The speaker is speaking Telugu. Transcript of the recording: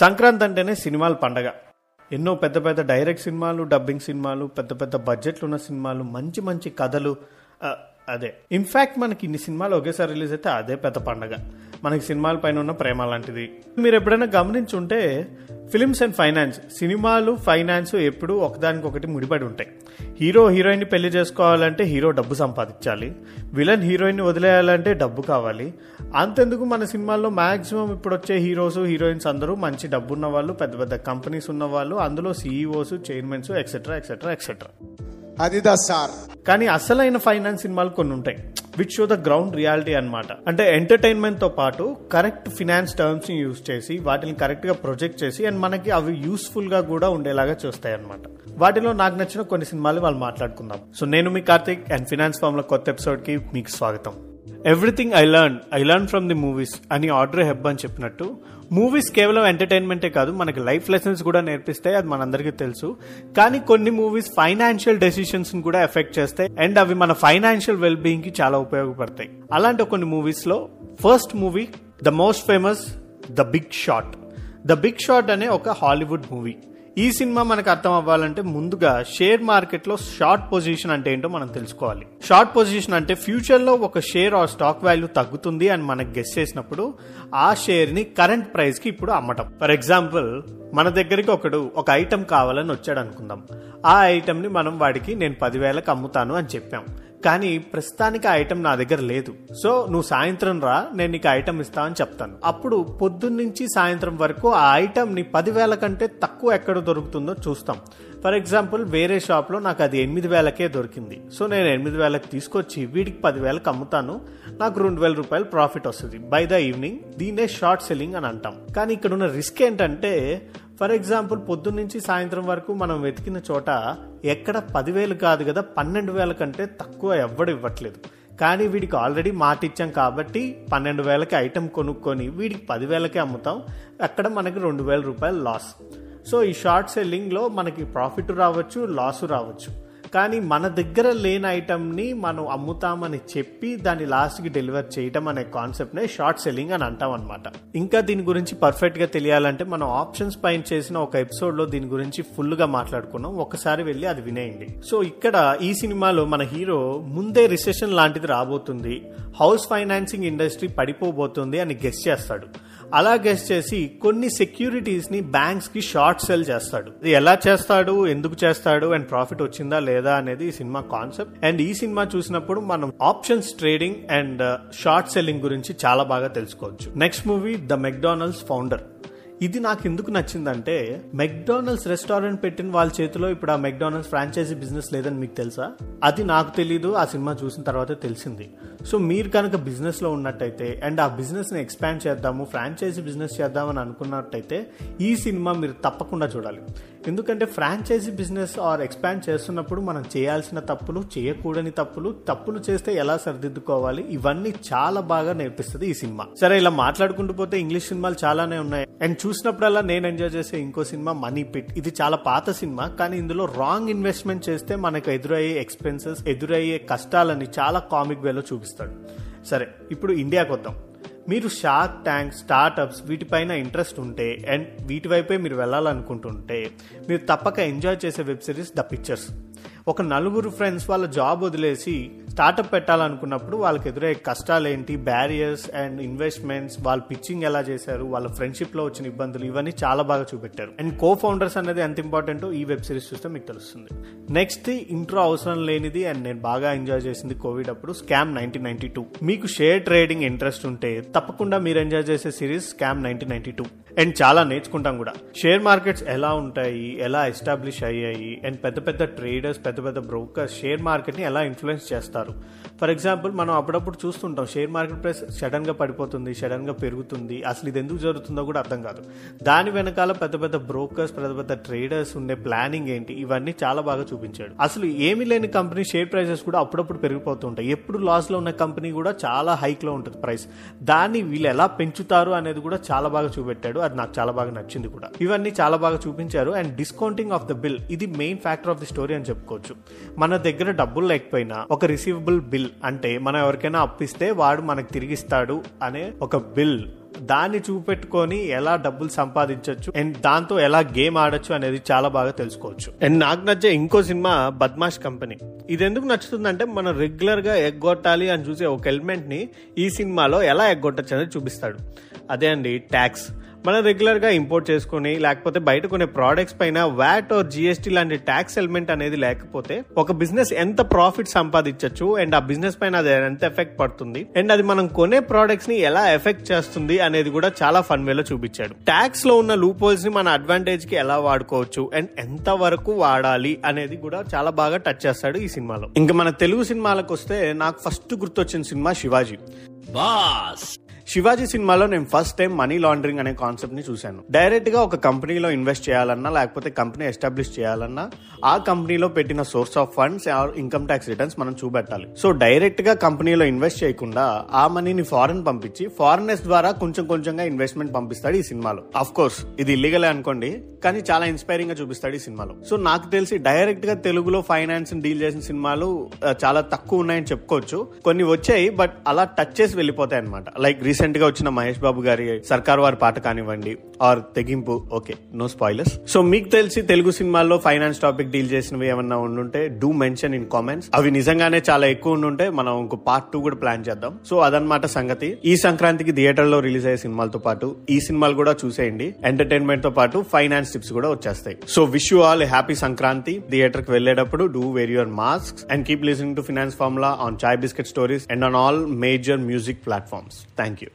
సంక్రాంతి అంటేనే సినిమాల పండగ. ఎన్నో పెద్ద పెద్ద డైరెక్ట్ సినిమాలు డబ్బింగ్ సినిమాలు పెద్ద పెద్ద బడ్జెట్లు ఉన్న సినిమాలు మంచి మంచి కథలు అదే. ఇన్ఫ్యాక్ట్ మనకి ఇన్ని సినిమాలు ఒకేసారి రిలీజ్ అయితే అదే పెద్ద పండగ. మనకి సినిమాల పైన ఉన్న ప్రేమ లాంటిది. మీరు ఎప్పుడైనా గమనించుంటే ఫిలిమ్స్ అండ్ ఫైనాన్స్ సినిమాలు ఫైనాన్స్ ఎప్పుడు ఒకదానికొకటి ముడిపడి ఉంటాయి. హీరో హీరోయిన్ పెళ్ళి చేసుకోవాలంటే హీరో డబ్బు సంపాదించాలి. విలన్ హీరోయిన్ వదిలేయాలంటే డబ్బు కావాలి. అంతెందుకు మన సినిమాల్లో మాక్సిమం ఇప్పుడు వచ్చే హీరోస్ హీరోయిన్స్ అందరూ మంచి డబ్బు ఉన్న వాళ్ళు పెద్ద పెద్ద కంపెనీస్ ఉన్న వాళ్ళు అందులో CEOs chairmans etcetera etcetera etcetera అదిదా sir. కానీ అసలైన ఫైనాన్స్ సినిమాలు కొన్ని ఉంటాయి. Which show the ground reality అనమాట అంటే ఎంటర్టైన్మెంట్తో పాటు కరెక్ట్ ఫినాన్స్ టర్మ్స్ యూస్ చేసి వాటిని కరెక్ట్గా ప్రొజెక్ట్ చేసి అండ్ మనకి అవి యూస్ఫుల్గా కూడా ఉండేలాగా చూస్తాయి అనమాట వాటిలో నాకు నచ్చిన కొన్ని సినిమాలు వాళ్ళు మాట్లాడుకుందాం. సో నేను మీ కార్తిక్ అండ్ ఫినాన్స్ ఫామ్లో కొత్త ఎపిసోడ్కి మీకు స్వాగతం. Everything I learn I learn from the movies అని ఆర్డర్ హెబ్ అని చెప్పినట్టు మూవీస్ కేవలం ఎంటర్టైన్మెంటే కాదు మనకి లైఫ్ లెసన్స్ కూడా నేర్పిస్తాయి అది మనందరికీ తెలుసు. కానీ కొన్ని మూవీస్ ఫైనాన్షియల్ డెసిషన్స్ కూడా ఎఫెక్ట్ చేస్తాయి అండ్ అవి మన ఫైనాన్షియల్ వెల్ బీయింగ్కి చాలా ఉపయోగపడతాయి. అలాంటి కొన్ని మూవీస్లో first movie the most famous the big short the big short అనే ఒక హాలీవుడ్ మూవీ ఈ సినిమా మనకు అర్థం అవ్వాలంటే ముందుగా షేర్ మార్కెట్లో షార్ట్ పొజిషన్ అంటే ఏంటో మనం తెలుసుకోవాలి. షార్ట్ పొజిషన్ అంటే ఫ్యూచర్లో ఒక షేర్ ఆ స్టాక్ వాల్యూ తగ్గుతుంది అని మనకు గెస్ చేసినప్పుడు ఆ షేర్ని కరెంట్ ప్రైస్కి ఇప్పుడు అమ్మటం. ఫర్ ఎగ్జాంపుల్ మన దగ్గరికి ఒకడు ఒక ఐటమ్ కావాలని వచ్చాడు అనుకుందాం ఆ ఐటమ్ని మనం వాడికి నేను పదివేలకు అమ్ముతాను అని చెప్పాం. కానీ ప్రస్తుతానికి ఆ ఐటమ్ నా దగ్గర లేదు. సో నువ్వు సాయంత్రం రా నేను నీకు ఐటమ్ ఇస్తా అని చెప్తాను. అప్పుడు పొద్దున్నుంచి సాయంత్రం వరకు ఆ ఐటమ్ని పదివేల కంటే తక్కువ ఎక్కడ దొరుకుతుందో చూస్తాం. ఫర్ ఎగ్జాంపుల్ వేరే షాప్లో నాకు అది ఎనిమిది వేలకే దొరికింది. సో నేను ఎనిమిది వేలకు తీసుకొచ్చి వీడికి పదివేలకు అమ్ముతాను నాకు రెండు వేల రూపాయలు ప్రాఫిట్ వస్తుంది. బై ద ఈవినింగ్ దీన్నే షార్ట్ సెల్లింగ్ అని అంటాం. కానీ ఇక్కడ ఉన్న రిస్క్ ఏంటంటే ఫర్ ఎగ్జాంపుల్ పొద్దున్నుంచి సాయంత్రం వరకు మనం వెతికిన చోట ఎక్కడ పదివేలు కాదు కదా పన్నెండు వేల కంటే తక్కువ ఎవ్వడు ఇవ్వట్లేదు. కానీ వీడికి ఆల్రెడీ మాట ఇచ్చాం కాబట్టి పన్నెండు వేలకి ఐటెం కొనుక్కొని వీడికి పదివేలకే అమ్ముతాం. అక్కడ మనకి రెండు వేల రూపాయలు లాస్. సో ఈ షార్ట్ సెల్లింగ్లో మనకి ప్రాఫిట్ రావచ్చు లాస్ రావచ్చు. కానీ మన దగ్గర లేని ఐటమ్ని మనం అమ్ముతామని చెప్పి దాన్ని లాస్ట్కి డెలివర్ చేయటం అనే కాన్సెప్ట్నే షార్ట్ సెల్లింగ్ అని అంటాం అనమాట ఇంకా దీని గురించి పర్ఫెక్ట్గా తెలియాలంటే మనం ఆప్షన్స్ పైన చేసిన ఒక ఎపిసోడ్లో దీని గురించి ఫుల్గా మాట్లాడుకున్నాం. ఒకసారి వెళ్ళి అది వినేయండి. సో ఇక్కడ ఈ సినిమాలో మన హీరో ముందే రిసెషన్ లాంటిది రాబోతుంది. హౌస్ ఫైనాన్సింగ్ ఇండస్ట్రీ పడిపోబోతుంది అని గెస్ చేస్తాడు. అలా గెస్ చేసి కొన్ని సెక్యూరిటీస్ని బ్యాంక్స్కి షార్ట్ సెల్ చేస్తాడు. ఇది ఎలా చేస్తాడు? ఎందుకు చేస్తాడు? అండ్ ప్రాఫిట్ వచ్చిందా లేదా అనేది ఈ సినిమా కాన్సెప్ట్ అండ్ ఈ సినిమా చూసినప్పుడు మనం options trading and short selling గురించి చాలా బాగా తెలుసుకోవచ్చు. Next movie the McDonald's founder ఇది నాకు ఎందుకు నచ్చిందంటే మెక్డానల్డ్స్ రెస్టారెంట్ పెట్టిన వాళ్ళ చేతిలో ఇప్పుడు ఆ మెక్డానల్డ్స్ ఫ్రాంచైజీ బిజినెస్ లేదని మీకు తెలుసా? అది నాకు తెలీదు ఆ సినిమా చూసిన తర్వాత తెలిసింది. సో మీరు కనుక బిజినెస్లో ఉన్నట్టయితే అండ్ ఆ బిజినెస్ని ఎక్స్పాండ్ చేద్దాము ఫ్రాంచైజీ బిజినెస్ చేద్దామని అనుకున్నట్టయితే ఈ సినిమా మీరు తప్పకుండా చూడాలి. ఎందుకంటే ఫ్రాంచైజీ బిజినెస్ ఆర్ ఎక్స్పాండ్ చేస్తున్నప్పుడు మనం చేయాల్సిన తప్పులు చేయకూడని తప్పులు తప్పులు చేస్తే ఎలా సరిదిద్దుకోవాలి? ఇవన్నీ చాలా బాగా నేర్పిస్తుంది ఈ సినిమా. సరే ఇలా మాట్లాడుకుంటూ పోతే ఇంగ్లీష్ సినిమాలు చాలానే ఉన్నాయి. అండ్ చూసినప్పుడల్లా నేను ఎంజాయ్ చేసే ఇంకో సినిమా మనీ పిట్ ఇది చాలా పాత సినిమా కానీ ఇందులో రాంగ్ ఇన్వెస్ట్మెంట్ చేస్తే మనకు ఎదురయ్యే ఎక్స్పెన్సెస్ ఎదురయ్యే కష్టాలని చాలా కామిక్ వేలో చూపిస్తాడు. సరే ఇప్పుడు ఇండియాకి వద్దాం. మీరు షార్క్ ట్యాంక్ స్టార్టప్స్ వీటిపైన ఇంట్రెస్ట్ ఉంటే అండ్ వీటి వైపే మీరు వెళ్ళాలనుకుంటుంటే మీరు తప్పక ఎంజాయ్ చేసే వెబ్ సిరీస్ ద పిక్చర్స్ ఒక నలుగురు ఫ్రెండ్స్ వాళ్ళ జాబ్ వదిలేసి స్టార్టప్ పెట్టాలనుకున్నప్పుడు వాళ్ళకి ఎదురయ్యే కష్టాలు ఏంటి బ్యారియర్స్ అండ్ ఇన్వెస్ట్మెంట్స్ వాళ్ళు పిచ్చింగ్ ఎలా చేశారు? వాళ్ళ ఫ్రెండ్షిప్లో వచ్చిన ఇబ్బందులు ఇవన్నీ చాలా బాగా చూపెట్టారు. అండ్ కో ఫౌండర్స్ అనేది ఎంత ఇంపార్టెంటో ఈ వెబ్ సిరీస్ చూస్తే మీకు తెలుస్తుంది. నెక్స్ట్ ఇంట్రో అవసరం లేనిది అండ్ నేను బాగా ఎంజాయ్ చేసింది కోవిడ్ అప్పుడు స్కామ్ నైన్టీన్ నైన్టీ టూ మీకు షేర్ ట్రేడింగ్ ఇంట్రెస్ట్ ఉంటే తప్పకుండా మీరు ఎంజాయ్ చేసే series scam nineteen ninety two and చాలా నేర్చుకుంటాం కూడా. షేర్ మార్కెట్స్ ఎలా ఉంటాయి ఎలా ఎస్టాబ్లిష్ అయ్యాయి అండ్ పెద్ద పెద్ద ట్రేడర్స్ పెద్ద పెద్ద బ్రోకర్స్ షేర్ మార్కెట్ని ఎలా ఇన్ఫ్లుయెన్స్ చేస్తారు. ఫర్ ఎగ్జాంపుల్ మనం అప్పుడప్పుడు చూస్తుంటాం షేర్ మార్కెట్ ప్రైస్ సడన్గా పడిపోతుంది సడన్గా పెరుగుతుంది అసలు ఇది ఎందుకు జరుగుతుందో కూడా అర్థం కాదు. దాని వెనకాల పెద్ద పెద్ద బ్రోకర్స్ పెద్ద పెద్ద ట్రేడర్స్ ఉండే ప్లానింగ్ ఏంటి ఇవన్నీ చాలా బాగా చూపించాడు. అసలు ఏమీ లేని కంపెనీ షేర్ ప్రైసెస్ కూడా అప్పుడప్పుడు పెరిగిపోతుంటాయి ఎప్పుడు లాస్లో ఉన్న కంపెనీ కూడా చాలా హైక్లో ఉంటుంది ప్రైస్ దాన్ని వీళ్ళు ఎలా పెంచుతారు అనేది కూడా చాలా బాగా చూపెట్టాడు. అది నాకు చాలా బాగా నచ్చింది కూడా. ఇవన్నీ చాలా బాగా చూపించారు. And discounting of the bill ఇది main factor of the story అని చెప్పుకోవచ్చు. మన దగ్గర డబ్బులు లేకపోయినా ఒక రిసీవబుల్ బిల్ అంటే మనం ఎవరికైనా అప్పిస్తే వాడు మనకు తిరిగిస్తాడు అనే ఒక బిల్ దాన్ని చూపెట్టుకొని ఎలా డబ్బులు సంపాదించవచ్చు అండ్ దాంతో ఎలా గేమ్ ఆడొచ్చు అనేది చాలా బాగా తెలుసుకోవచ్చు. అండ్ నాకు నచ్చే ఇంకో సినిమా బద్మాష్ కంపెనీ. ఇది ఎందుకు నచ్చుతుందంటే మనం రెగ్యులర్గా ఎగ్గొట్టాలి అని చూసే ఒక ఎలిమెంట్ని ఈ సినిమాలో ఎలా ఎగ్గొట్టచ్చు అనేది చూపిస్తాడు. అదే అండి ట్యాక్స్ మనం రెగ్యులర్గా ఇంపోర్ట్ చేసుకుని లేకపోతే బయట కొనే ప్రోడక్ట్స్ పైన వ్యాట్ ఆర్ జిఎస్టీ లాంటి ట్యాక్స్ ఎలిమెంట్ అనేది లేకపోతే ఒక బిజినెస్ ఎంత ప్రాఫిట్ సంపాదించవచ్చు అండ్ ఆ బిజినెస్ పైన అది ఎంత ఎఫెక్ట్ పడుతుంది అండ్ అది మనం కొనే ప్రోడక్ట్స్ని ఎలా ఎఫెక్ట్ చేస్తుంది అనేది కూడా చాలా ఫన్ వేలో చూపించాడు. ట్యాక్స్లో ఉన్న లూప్ హోల్స్ని మన అడ్వాంటేజ్కి ఎలా వాడుకోవచ్చు అండ్ ఎంత వరకు వాడాలి అనేది కూడా చాలా బాగా టచ్ చేస్తాడు ఈ సినిమాలో. ఇంకా మన తెలుగు సినిమాలకు వస్తే నాకు ఫస్ట్ గుర్తొచ్చిన సినిమా శివాజీ. బాస్! శివాజీ సినిమాలో నేను ఫస్ట్ టైం మనీ లాండరింగ్ అనే కాన్సెప్ట్ని చూశాను. డైరెక్ట్గా ఒక కంపెనీలో ఇన్వెస్ట్ చేయాలన్నా లేకపోతే కంపెనీ ఎస్టాబ్లిష్ చేయాలన్నా ఆ కంపెనీలో పెట్టిన source of funds income tax returns మనం చూపెట్టాలి. సో డైరెక్ట్గా కంపెనీలో ఇన్వెస్ట్ చేయకుండా ఆ మనీని ఫారెన్ పంపించి ఫారినర్స్ ద్వారా కొంచెం కొంచెంగా ఇన్వెస్ట్మెంట్ పంపిస్తాడు ఈ సినిమాలో. అఫ్ కోర్స్ ఇది ఇల్లీగలే అనుకోండి కానీ చాలా ఇన్స్పైరింగ్గా చూపిస్తాడు ఈ సినిమాలో. సో నాకు తెలిసి డైరెక్ట్గా తెలుగులో ఫైనాన్స్ డీల్ చేసిన సినిమాలు చాలా తక్కువ ఉన్నాయని చెప్పుకోవచ్చు. కొన్ని వచ్చాయి బట్ అలా టచ్ చేసి వెళ్ళిపోతాయి అనమాట లైక్ రీసెంట్గా వచ్చిన మహేష్ బాబు గారి సర్కార్ వారి పాట కానివ్వండి ఆర్ తెగింపు ఓకే నో స్పాయిలర్స్. సో మీకు తెలిసి తెలుగు సినిమాల్లో ఫైనాన్స్ టాపిక్ డీల్ చేసినవి ఏమన్నా ఉండుంటే డూ మెన్షన్ ఇన్ కామెంట్స్. అవి నిజంగానే చాలా ఎక్కువ ఉండుంటే మనం ఇంకో పార్ట్ టూ కూడా ప్లాన్ చేద్దాం. సో అదనమాట సంగతి. ఈ సంక్రాంతికి థియేటర్లో రిలీజ్ అయ్యే సినిమాలతో పాటు ఈ సినిమాలు కూడా చూసేయండి. ఎంటర్టైన్మెంట్తో పాటు ఫైనాన్స్ టిప్స్ కూడా వచ్చేస్తాయి. So wish you all happy Sankranti. థియేటర్కి వెళ్ళేటప్పుడు do wear your mask and keep listening to Finance Formula on Chai Bisket stories and on all major music platforms. Thank you